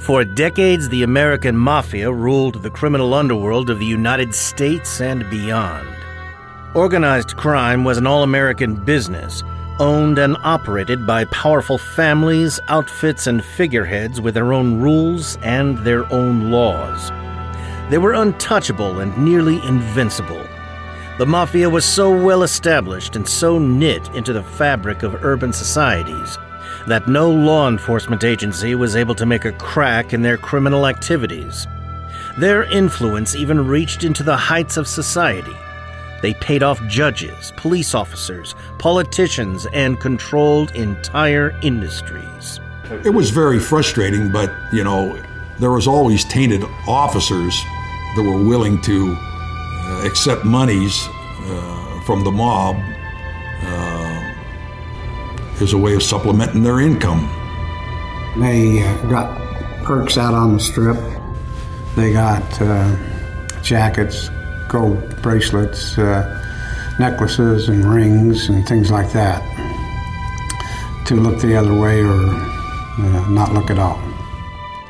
For decades, the American Mafia ruled the criminal underworld of the United States and beyond. Organized crime was an all American business, owned and operated by powerful families, outfits, and figureheads with their own rules and their own laws. They were untouchable and nearly invincible. The Mafia was so well established and so knit into the fabric of urban societies that no law enforcement agency was able to make a crack in their criminal activities. Their influence even reached into the heights of society. They paid off judges, police officers, politicians, and controlled entire industries. It was very frustrating, but, you know, there was always tainted officers that were willing to uh, accept monies uh, from the mob uh, as a way of supplementing their income. They uh, got perks out on the strip. They got uh, jackets, gold bracelets, uh, necklaces, and rings, and things like that to look the other way or uh, not look at all.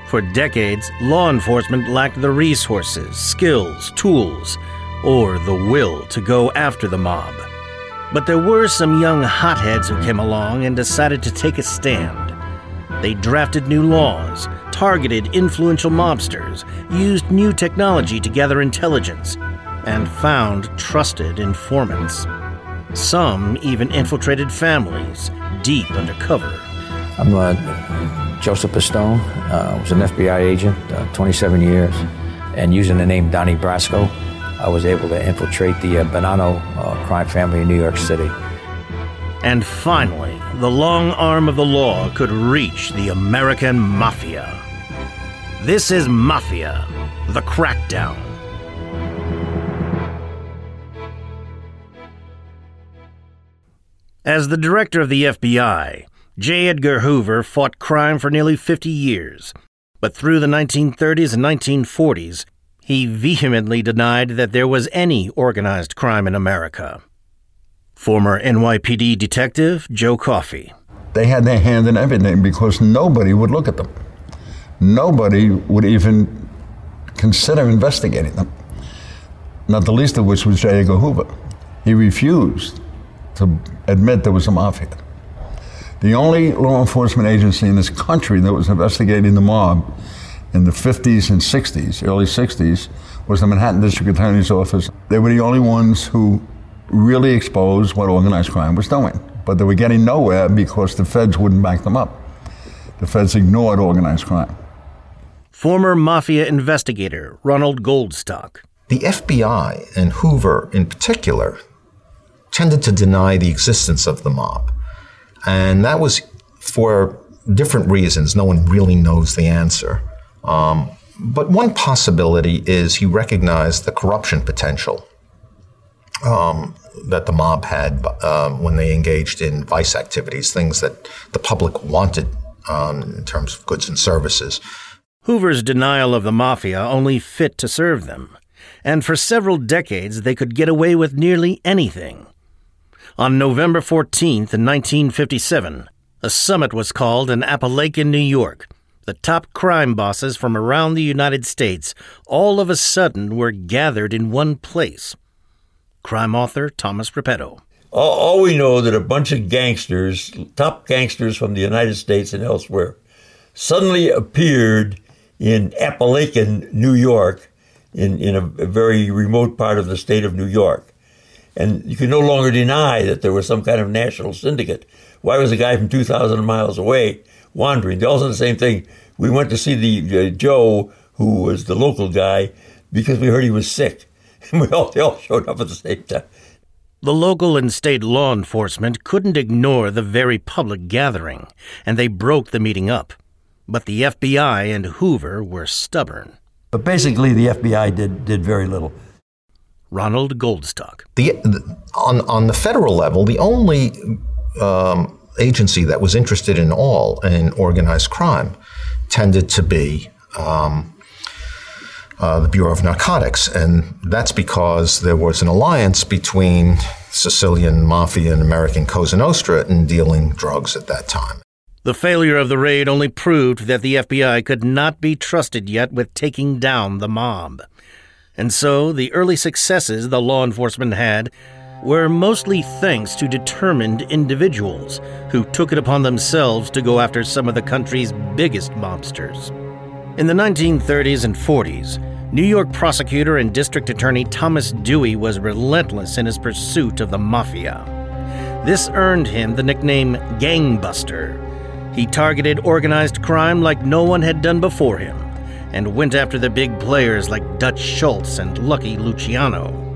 For decades, law enforcement lacked the resources, skills, tools, or the will to go after the mob. But there were some young hotheads who came along and decided to take a stand. They drafted new laws, targeted influential mobsters, used new technology to gather intelligence, and found trusted informants. Some even infiltrated families deep undercover. I'm uh, Joseph Pistone. I uh, was an FBI agent, uh, 27 years, and using the name Donnie Brasco, I was able to infiltrate the uh, Bonanno uh, crime family in New York City. And finally, the long arm of the law could reach the American Mafia. This is Mafia, the Crackdown. As the director of the FBI, J. Edgar Hoover fought crime for nearly 50 years, but through the 1930s and 1940s, he vehemently denied that there was any organized crime in America. Former NYPD detective Joe Coffey. They had their hand in everything because nobody would look at them. Nobody would even consider investigating them. Not the least of which was J. Edgar Hoover. He refused to admit there was a mafia. The only law enforcement agency in this country that was investigating the mob in the 50s and 60s, early 60s, was the Manhattan District Attorney's Office. They were the only ones who really exposed what organized crime was doing. But they were getting nowhere because the feds wouldn't back them up. The feds ignored organized crime. Former mafia investigator Ronald Goldstock. The FBI and Hoover in particular tended to deny the existence of the mob. And that was for different reasons. No one really knows the answer. Um, but one possibility is he recognized the corruption potential um, that the mob had uh, when they engaged in vice activities, things that the public wanted um, in terms of goods and services. Hoover's denial of the mafia only fit to serve them, and for several decades they could get away with nearly anything. On November 14th, 1957, a summit was called in Apalachin, New York. The top crime bosses from around the United States all of a sudden were gathered in one place. Crime author Thomas Reppetto. All, all we know that a bunch of gangsters, top gangsters from the United States and elsewhere, suddenly appeared in Apalachin, New York, in, in a, a very remote part of the state of New York. And you can no longer deny that there was some kind of national syndicate. Why was a guy from 2,000 miles away wandering? They all also the same thing. We went to see the uh, Joe, who was the local guy, because we heard he was sick. And we all, they all showed up at the same time. The local and state law enforcement couldn't ignore the very public gathering, and they broke the meeting up. But the FBI and Hoover were stubborn. But basically, the FBI did, did very little. Ronald Goldstock. The, the, on, on the federal level, the only um, agency that was interested in all in organized crime tended to be um, uh, the Bureau of Narcotics. And that's because there was an alliance between Sicilian mafia and American Cosa Nostra in dealing drugs at that time. The failure of the raid only proved that the FBI could not be trusted yet with taking down the mob. And so the early successes the law enforcement had were mostly thanks to determined individuals who took it upon themselves to go after some of the country's biggest mobsters. In the 1930s and 40s, New York prosecutor and district attorney Thomas Dewey was relentless in his pursuit of the mafia. This earned him the nickname Gangbuster. He targeted organized crime like no one had done before him and went after the big players like Dutch Schultz and Lucky Luciano.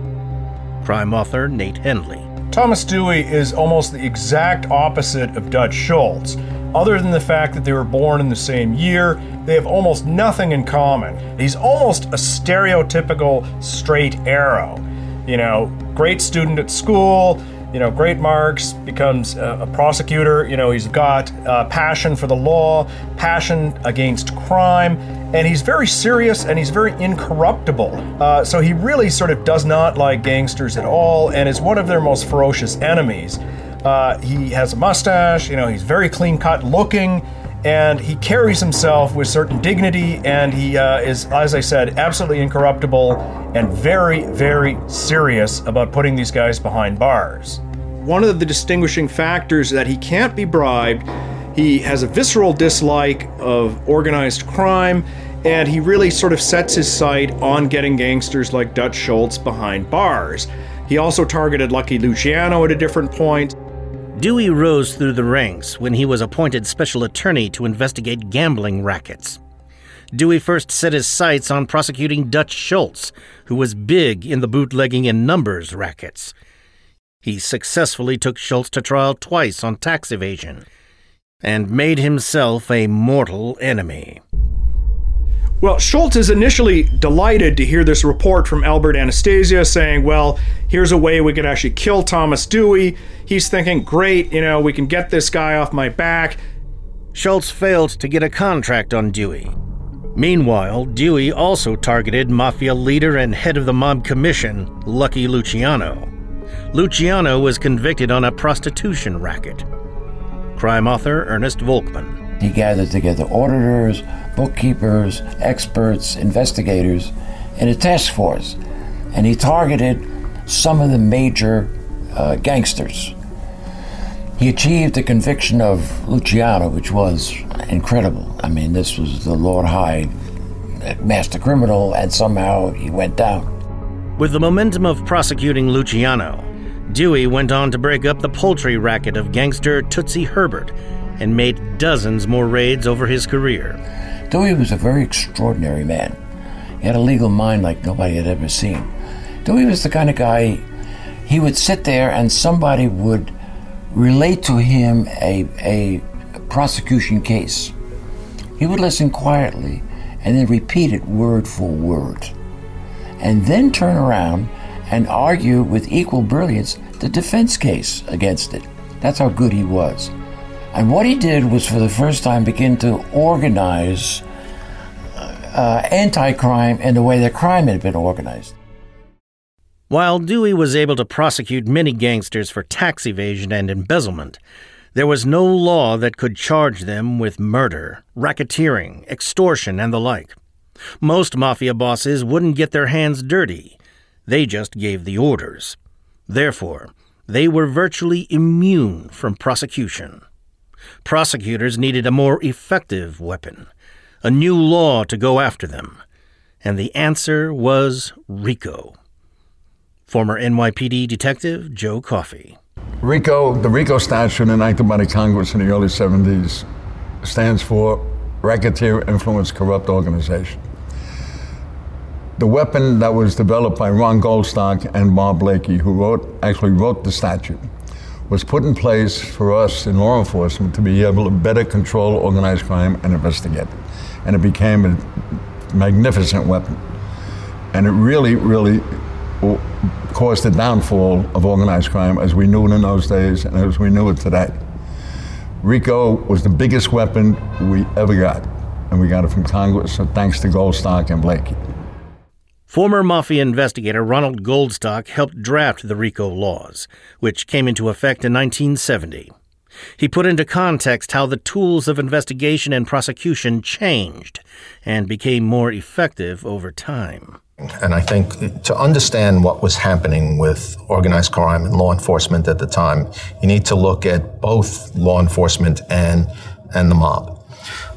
Crime author Nate Hendley. Thomas Dewey is almost the exact opposite of Dutch Schultz. Other than the fact that they were born in the same year, they have almost nothing in common. He's almost a stereotypical straight arrow. You know, great student at school, you know, great marks, becomes a, a prosecutor. You know, he's got uh, passion for the law, passion against crime, and he's very serious and he's very incorruptible. Uh, so he really sort of does not like gangsters at all and is one of their most ferocious enemies. Uh, he has a mustache, you know, he's very clean cut looking and he carries himself with certain dignity and he uh, is as i said absolutely incorruptible and very very serious about putting these guys behind bars. One of the distinguishing factors that he can't be bribed he has a visceral dislike of organized crime and he really sort of sets his sight on getting gangsters like dutch schultz behind bars. He also targeted lucky luciano at a different point Dewey rose through the ranks when he was appointed special attorney to investigate gambling rackets. Dewey first set his sights on prosecuting Dutch Schultz, who was big in the bootlegging and numbers rackets. He successfully took Schultz to trial twice on tax evasion and made himself a mortal enemy. Well, Schultz is initially delighted to hear this report from Albert Anastasia saying, well, here's a way we could actually kill Thomas Dewey. He's thinking, great, you know, we can get this guy off my back. Schultz failed to get a contract on Dewey. Meanwhile, Dewey also targeted mafia leader and head of the mob commission, Lucky Luciano. Luciano was convicted on a prostitution racket. Crime author Ernest Volkman. He gathered together auditors, bookkeepers, experts, investigators in a task force, and he targeted some of the major uh, gangsters. He achieved the conviction of Luciano, which was incredible. I mean, this was the Lord High master criminal, and somehow he went down. With the momentum of prosecuting Luciano, Dewey went on to break up the poultry racket of gangster Tootsie Herbert and made dozens more raids over his career. Dewey was a very extraordinary man. He had a legal mind like nobody had ever seen. Dewey was the kind of guy, he would sit there and somebody would relate to him a, a prosecution case. He would listen quietly and then repeat it word for word. And then turn around and argue with equal brilliance the defense case against it. That's how good he was. And what he did was, for the first time, begin to organize uh, anti crime in the way that crime had been organized. While Dewey was able to prosecute many gangsters for tax evasion and embezzlement, there was no law that could charge them with murder, racketeering, extortion, and the like. Most mafia bosses wouldn't get their hands dirty, they just gave the orders. Therefore, they were virtually immune from prosecution. Prosecutors needed a more effective weapon, a new law to go after them, and the answer was RICO. Former NYPD detective Joe Coffey. RICO, the RICO statute enacted by the Congress in the early 70s, stands for Racketeer Influence Corrupt Organization. The weapon that was developed by Ron Goldstock and Bob Blakey, who wrote, actually wrote the statute, was put in place for us in law enforcement to be able to better control organized crime and investigate. And it became a magnificent weapon. And it really, really uh, caused the downfall of organized crime as we knew it in those days and as we knew it today. RICO was the biggest weapon we ever got, and we got it from Congress, so thanks to Goldstock and Blakey. Former Mafia investigator Ronald Goldstock helped draft the RICO laws, which came into effect in 1970. He put into context how the tools of investigation and prosecution changed and became more effective over time. And I think to understand what was happening with organized crime and law enforcement at the time, you need to look at both law enforcement and, and the mob.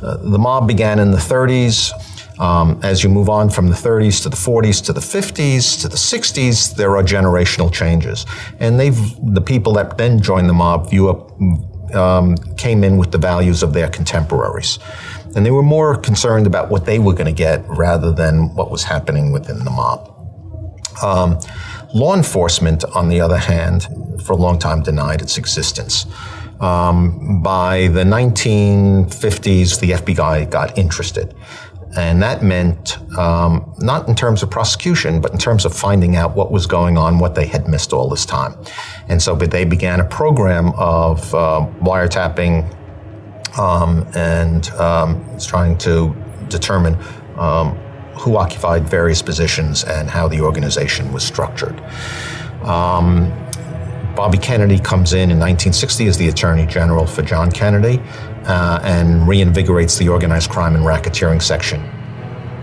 Uh, the mob began in the 30s. Um, as you move on from the 30s to the 40s to the 50s to the 60s, there are generational changes, and they've the people that then joined the mob view up, um, came in with the values of their contemporaries, and they were more concerned about what they were going to get rather than what was happening within the mob. Um, law enforcement, on the other hand, for a long time denied its existence. Um, by the 1950s, the FBI got interested. And that meant um, not in terms of prosecution, but in terms of finding out what was going on, what they had missed all this time. And so but they began a program of uh, wiretapping um, and um, trying to determine um, who occupied various positions and how the organization was structured. Um, Bobby Kennedy comes in in 1960 as the Attorney General for John Kennedy uh, and reinvigorates the organized crime and racketeering section.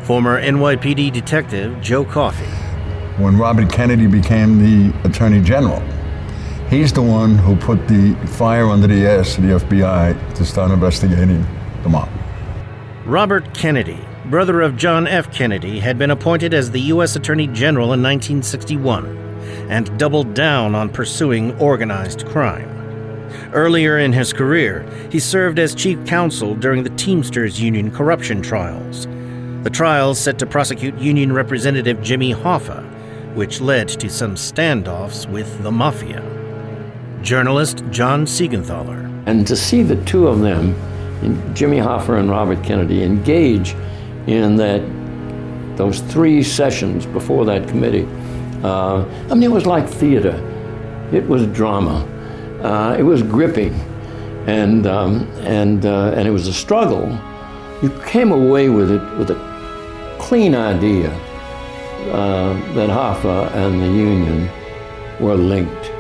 Former NYPD detective Joe Coffey. When Robert Kennedy became the Attorney General, he's the one who put the fire under the ass of the FBI to start investigating the mob. Robert Kennedy, brother of John F. Kennedy, had been appointed as the U.S. Attorney General in 1961 and doubled down on pursuing organized crime. Earlier in his career, he served as chief counsel during the Teamsters Union corruption trials. The trials set to prosecute Union Representative Jimmy Hoffa, which led to some standoffs with the Mafia. Journalist John Siegenthaler. And to see the two of them, Jimmy Hoffa and Robert Kennedy, engage in that those three sessions before that committee uh, I mean, it was like theater. It was drama. Uh, it was gripping, and um, and uh, and it was a struggle. You came away with it with a clean idea uh, that Hoffa and the Union were linked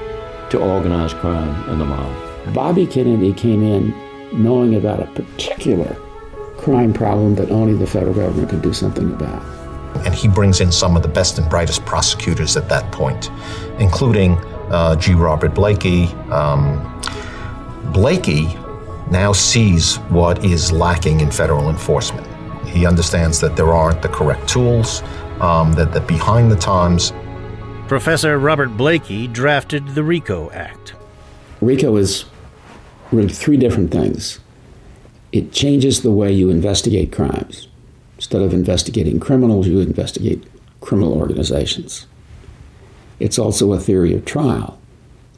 to organized crime and the mob. Bobby Kennedy came in knowing about a particular crime problem that only the federal government could do something about and he brings in some of the best and brightest prosecutors at that point, including uh, G. Robert Blakey. Um, Blakey now sees what is lacking in federal enforcement. He understands that there aren't the correct tools, um, that, that behind the times. Professor Robert Blakey drafted the RICO Act. RICO is really three different things. It changes the way you investigate crimes. Instead of investigating criminals, you investigate criminal organizations. It's also a theory of trial.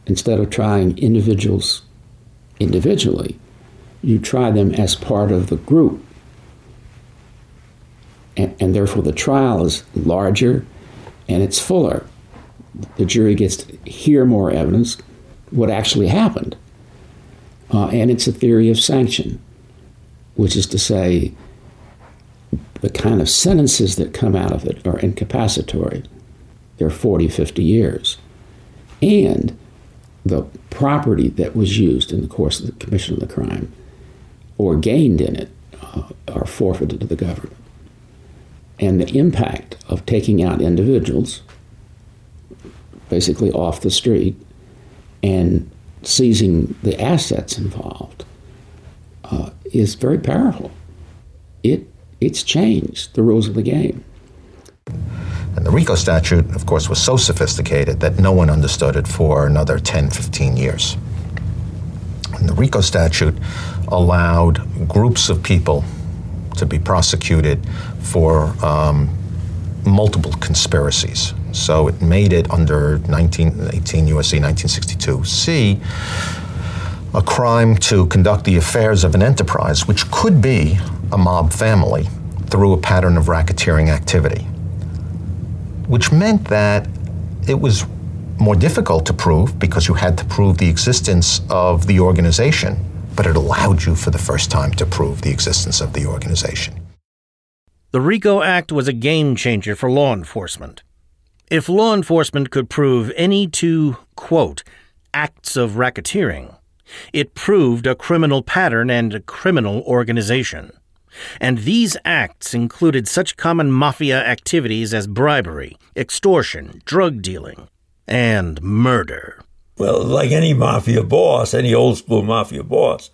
Instead of trying individuals individually, you try them as part of the group. And, and, therefore, the trial is larger and it's fuller. The jury gets to hear more evidence, what actually happened. Uh, and it's a theory of sanction, which is to say, the kind of sentences that come out of it are incapacitory. They're 40, 50 years. And the property that was used in the course of the commission of the crime or gained in it uh, are forfeited to the government. And the impact of taking out individuals, basically off the street, and seizing the assets involved uh, is very powerful. It it's changed the rules of the game. And the RICO statute, of course, was so sophisticated that no one understood it for another 10, 15 years. And the RICO statute allowed groups of people to be prosecuted for um, multiple conspiracies. So it made it under 1918 U.S.C. 1962C a crime to conduct the affairs of an enterprise, which could be a mob family through a pattern of racketeering activity, which meant that it was more difficult to prove because you had to prove the existence of the organization, but it allowed you for the first time to prove the existence of the organization. The RICO Act was a game changer for law enforcement. If law enforcement could prove any two, quote, acts of racketeering, It proved a criminal pattern and a criminal organization. And these acts included such common mafia activities as bribery, extortion, drug dealing, and murder. Well, like any mafia boss, any old school mafia boss,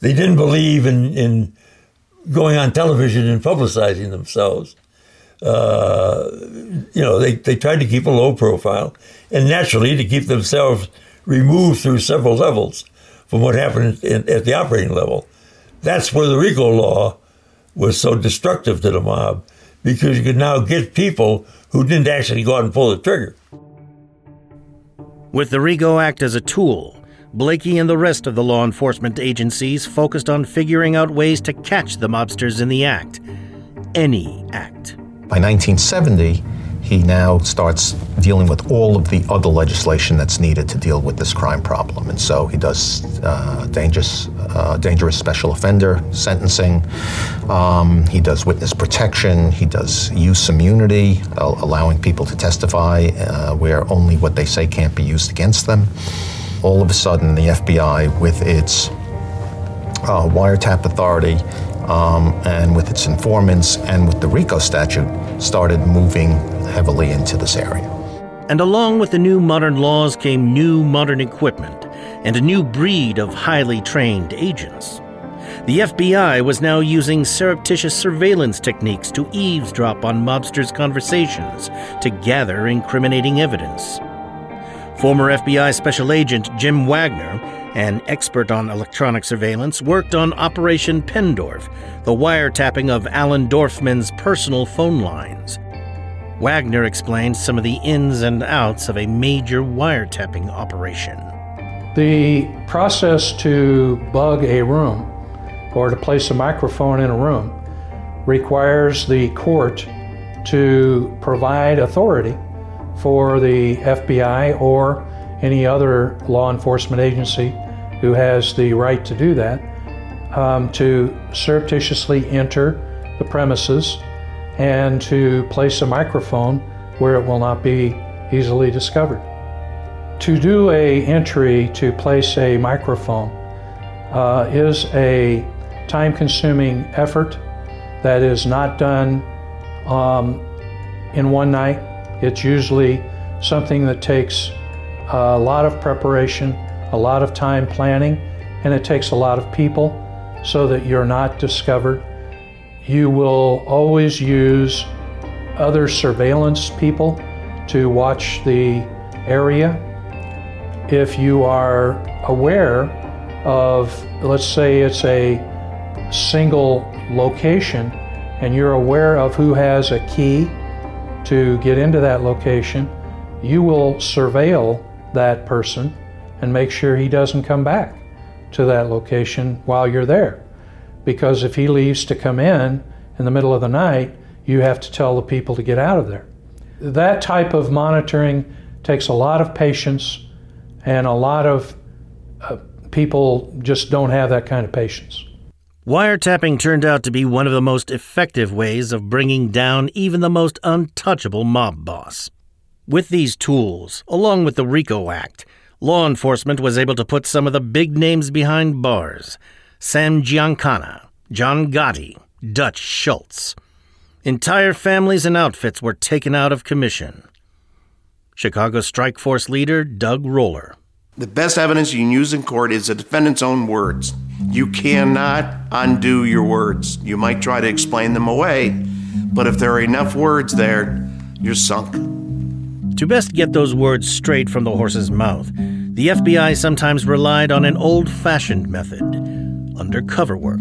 they didn't believe in, in going on television and publicizing themselves. Uh, you know, they, they tried to keep a low profile and naturally to keep themselves removed through several levels from what happened in, at the operating level. That's where the RICO law was so destructive to the mob because you could now get people who didn't actually go out and pull the trigger. With the RICO Act as a tool, Blakey and the rest of the law enforcement agencies focused on figuring out ways to catch the mobsters in the act. Any act. By 1970, he now starts dealing with all of the other legislation that's needed to deal with this crime problem. And so he does uh, dangerous, uh, dangerous special offender sentencing, um, he does witness protection, he does use immunity, uh, allowing people to testify uh, where only what they say can't be used against them. All of a sudden, the FBI, with its uh, wiretap authority, um, and with its informants and with the RICO statute, started moving heavily into this area. And along with the new modern laws came new modern equipment and a new breed of highly trained agents. The FBI was now using surreptitious surveillance techniques to eavesdrop on mobsters' conversations to gather incriminating evidence. Former FBI Special Agent Jim Wagner, an expert on electronic surveillance, worked on Operation Pendorf, the wiretapping of Allen Dorfman's personal phone lines. Wagner explained some of the ins and outs of a major wiretapping operation. The process to bug a room or to place a microphone in a room requires the court to provide authority for the FBI or any other law enforcement agency who has the right to do that um, to surreptitiously enter the premises and to place a microphone where it will not be easily discovered. To do a entry to place a microphone uh, is a time-consuming effort that is not done um, in one night. It's usually something that takes a lot of preparation, a lot of time planning, and it takes a lot of people so that you're not discovered. You will always use other surveillance people to watch the area. If you are aware of, let's say it's a single location, and you're aware of who has a key to get into that location, you will surveil that person and make sure he doesn't come back to that location while you're there. Because if he leaves to come in in the middle of the night, you have to tell the people to get out of there. That type of monitoring takes a lot of patience, and a lot of uh, people just don't have that kind of patience. Wiretapping turned out to be one of the most effective ways of bringing down even the most untouchable mob boss. With these tools, along with the RICO Act, law enforcement was able to put some of the big names behind bars Sam Giancana, John Gotti, Dutch Schultz. Entire families and outfits were taken out of commission. Chicago Strike Force leader Doug Roller. The best evidence you can use in court is the defendant's own words. You cannot undo your words. You might try to explain them away, but if there are enough words there, you're sunk. To best get those words straight from the horse's mouth, the FBI sometimes relied on an old fashioned method undercover work.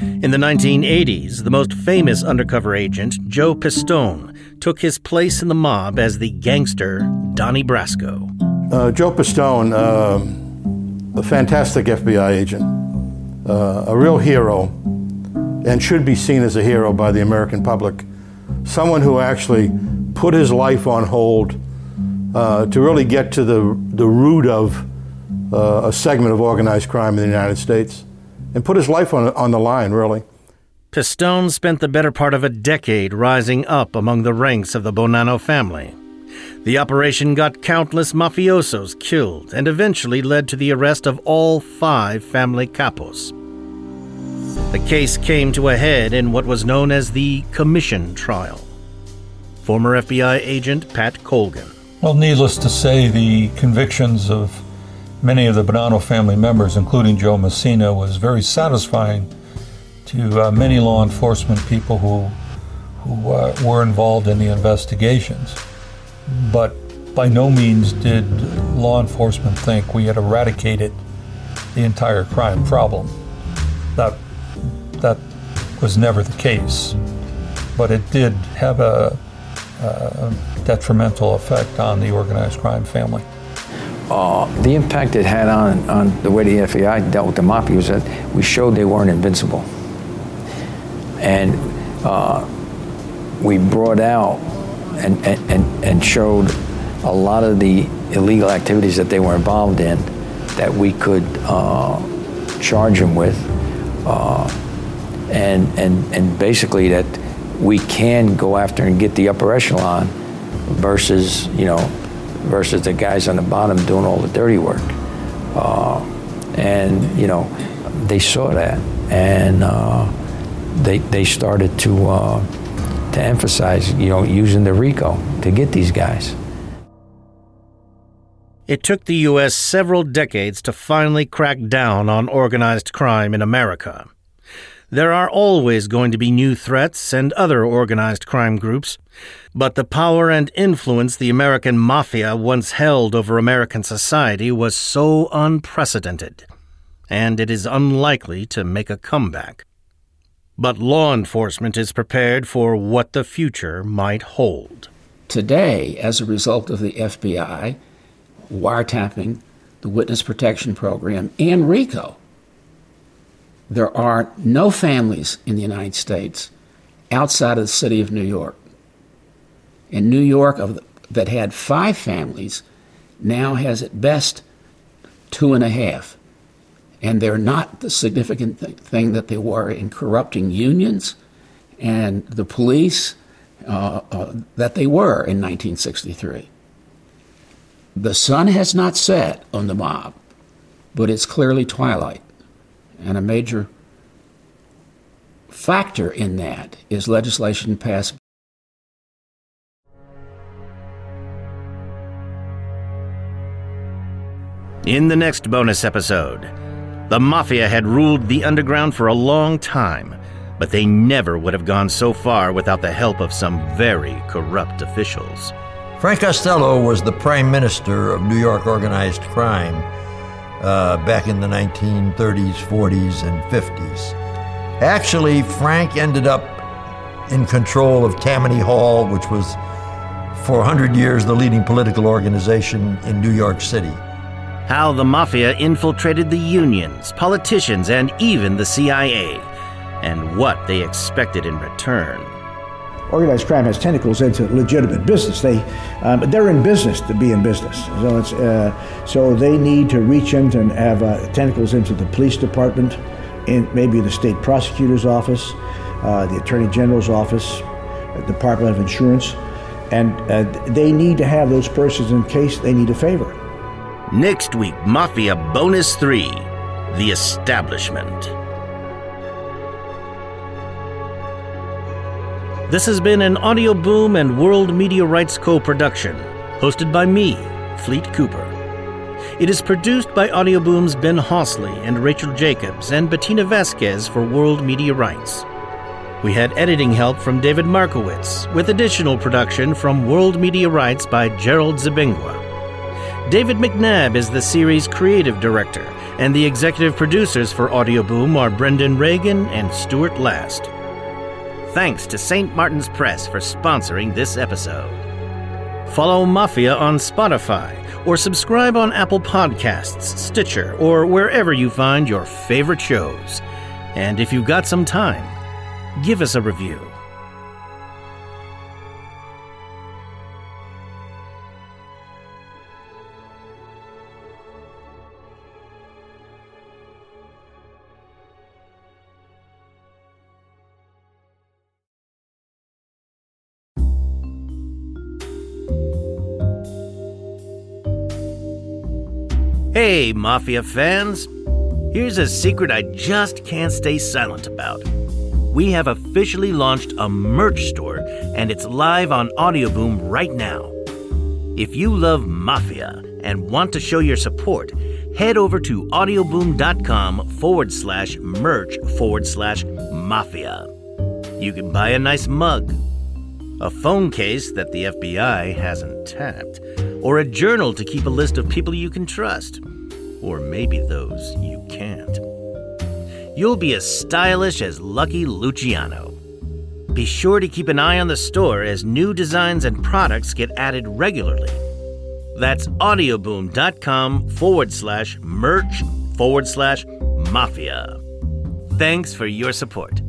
In the 1980s, the most famous undercover agent, Joe Pistone, took his place in the mob as the gangster Donnie Brasco. Uh, Joe Pistone, uh, a fantastic FBI agent, uh, a real hero, and should be seen as a hero by the American public. Someone who actually put his life on hold uh, to really get to the, the root of uh, a segment of organized crime in the United States and put his life on, on the line, really. Pistone spent the better part of a decade rising up among the ranks of the Bonanno family. The operation got countless mafiosos killed and eventually led to the arrest of all five family capos. The case came to a head in what was known as the Commission Trial. Former FBI agent Pat Colgan. Well, needless to say, the convictions of many of the Bonanno family members, including Joe Massino, was very satisfying to uh, many law enforcement people who who uh, were involved in the investigations. But by no means did law enforcement think we had eradicated the entire crime problem. That that was never the case, but it did have a, a detrimental effect on the organized crime family. Uh, the impact it had on, on the way the FBI dealt with the mafia was that we showed they weren't invincible. And uh, we brought out and, and, and showed a lot of the illegal activities that they were involved in that we could uh, charge them with. Uh, and, and, and basically that we can go after and get the upper echelon versus, you know, versus the guys on the bottom doing all the dirty work. Uh, and, you know, they saw that. And uh, they, they started to, uh, to emphasize, you know, using the RICO to get these guys. It took the U.S. several decades to finally crack down on organized crime in America. There are always going to be new threats and other organized crime groups, but the power and influence the American mafia once held over American society was so unprecedented, and it is unlikely to make a comeback. But law enforcement is prepared for what the future might hold. Today, as a result of the FBI wiretapping, the Witness Protection Program, and RICO, there are no families in the United States outside of the city of New York. And New York, of the, that had five families, now has at best two and a half and they're not the significant th- thing that they were in corrupting unions and the police uh, uh, that they were in 1963. The sun has not set on the mob, but it's clearly twilight. And a major factor in that is legislation passed In the next bonus episode, the Mafia had ruled the underground for a long time, but they never would have gone so far without the help of some very corrupt officials. Frank Costello was the prime minister of New York organized crime uh, back in the 1930s, 40s, and 50s. Actually, Frank ended up in control of Tammany Hall, which was for 100 years the leading political organization in New York City how the Mafia infiltrated the unions, politicians, and even the CIA, and what they expected in return. Organized crime has tentacles into legitimate business. They, um, they're in business to be in business. So it's uh, so they need to reach into and have uh, tentacles into the police department, in maybe the state prosecutor's office, uh, the attorney general's office, the Department of Insurance, and uh, they need to have those persons in case they need a favor. Next week, Mafia Bonus 3 The Establishment. This has been an Audioboom and World Media Rights co production, hosted by me, Fleet Cooper. It is produced by Audioboom's Ben Hosley and Rachel Jacobs and Bettina Vasquez for World Media Rights. We had editing help from David Markowitz, with additional production from World Media Rights by Gerald Zabingwa. David McNabb is the series creative director, and the executive producers for Audioboom are Brendan Reagan and Stuart Last. Thanks to St. Martin's Press for sponsoring this episode. Follow Mafia on Spotify or subscribe on Apple Podcasts, Stitcher, or wherever you find your favorite shows. And if you've got some time, give us a review. Hey, Mafia fans! Here's a secret I just can't stay silent about. We have officially launched a merch store, and it's live on Audioboom right now. If you love Mafia and want to show your support, head over to audioboom.com forward slash merch forward slash mafia. You can buy a nice mug, a phone case that the FBI hasn't tapped, or a journal to keep a list of people you can trust, or maybe those you can't. You'll be as stylish as Lucky Luciano. Be sure to keep an eye on the store as new designs and products get added regularly. That's audioboom.com forward slash merch forward slash mafia. Thanks for your support.